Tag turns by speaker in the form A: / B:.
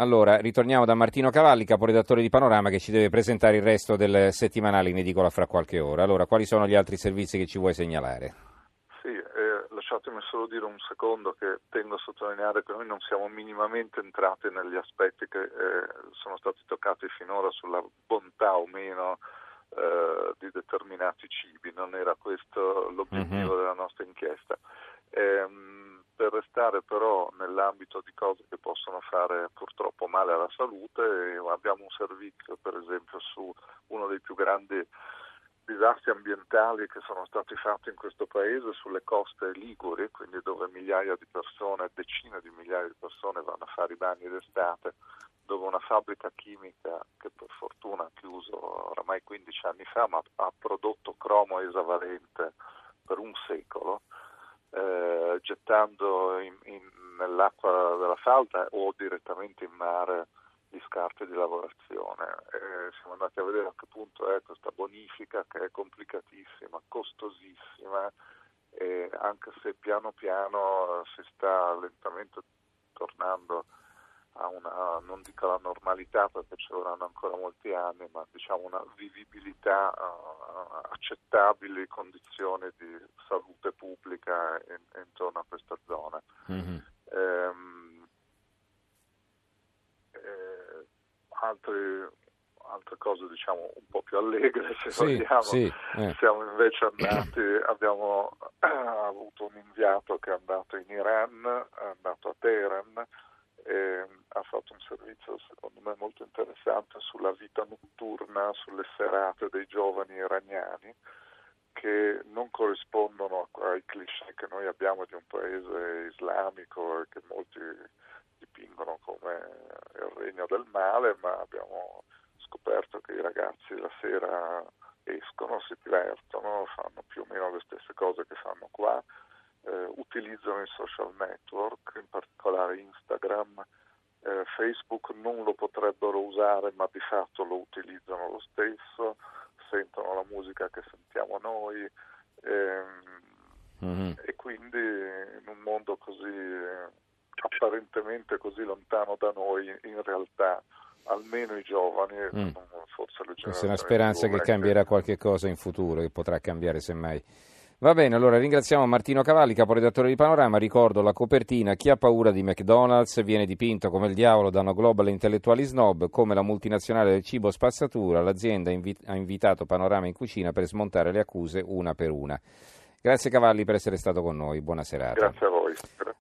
A: Allora, ritorniamo da Martino Cavalli, caporedattore di Panorama, che ci deve presentare il resto del settimanale in edicola fra qualche ora. Allora, quali sono gli altri servizi che ci vuoi segnalare?
B: Sì, eh, lasciatemi solo dire un secondo che tengo a sottolineare che noi non siamo minimamente entrati negli aspetti che eh, sono stati toccati finora sulla bontà o meno eh, di determinati cibi, non era questo l'obiettivo mm-hmm. della nostra inchiesta. Ehm, restare però nell'ambito di cose che possono fare purtroppo male alla salute, abbiamo un servizio per esempio su uno dei più grandi disastri ambientali che sono stati fatti in questo paese sulle coste liguri, quindi dove migliaia di persone, decine di migliaia di persone vanno a fare i bagni d'estate, dove una fabbrica chimica che per fortuna ha chiuso oramai 15 anni fa, ma ha prodotto cromo esavalente per un secolo, eh, gettando in, in, nell'acqua della falda o direttamente in mare gli scarti di lavorazione. Eh, siamo andati a vedere a che punto è questa bonifica che è complicatissima, costosissima, e anche se piano piano si sta lentamente tornando a una, non dico la normalità perché ci vorranno ancora molti anni, ma diciamo una vivibilità uh, accettabili condizioni di salute pubblica in, intorno a questa zona. Mm-hmm. Ehm, eh, altri, altre cose diciamo un po' più allegre se sì, vogliamo. Sì, eh. Siamo invece andati, abbiamo avuto un inviato che è andato in Iran, è andato a Teheran e ha fatto un servizio secondo me molto interessante sulla vita notturna, sulle serate dei giovani iraniani che non corrispondono ai cliché che noi abbiamo di un paese islamico e che molti dipingono come il regno del male, ma abbiamo scoperto che i ragazzi la sera escono, si divertono, fanno più o meno le stesse cose che fanno qua, eh, utilizzano i social network, in particolare Instagram, eh, Facebook non lo potrebbero usare ma di fatto lo utilizzano lo stesso, sentono la musica che sentiamo noi ehm, mm-hmm. e quindi in un mondo così eh, apparentemente così lontano da noi in realtà almeno i giovani, mm. forse le
A: Questa è una speranza che cambierà qualche cosa in futuro, che potrà cambiare semmai Va bene, allora ringraziamo Martino Cavalli, caporedattore di Panorama. Ricordo la copertina: Chi ha paura di McDonald's viene dipinto come il diavolo da una global intellettuali snob, come la multinazionale del cibo spazzatura. L'azienda ha invitato Panorama in cucina per smontare le accuse una per una. Grazie Cavalli per essere stato con noi. Buona serata.
B: Grazie a voi.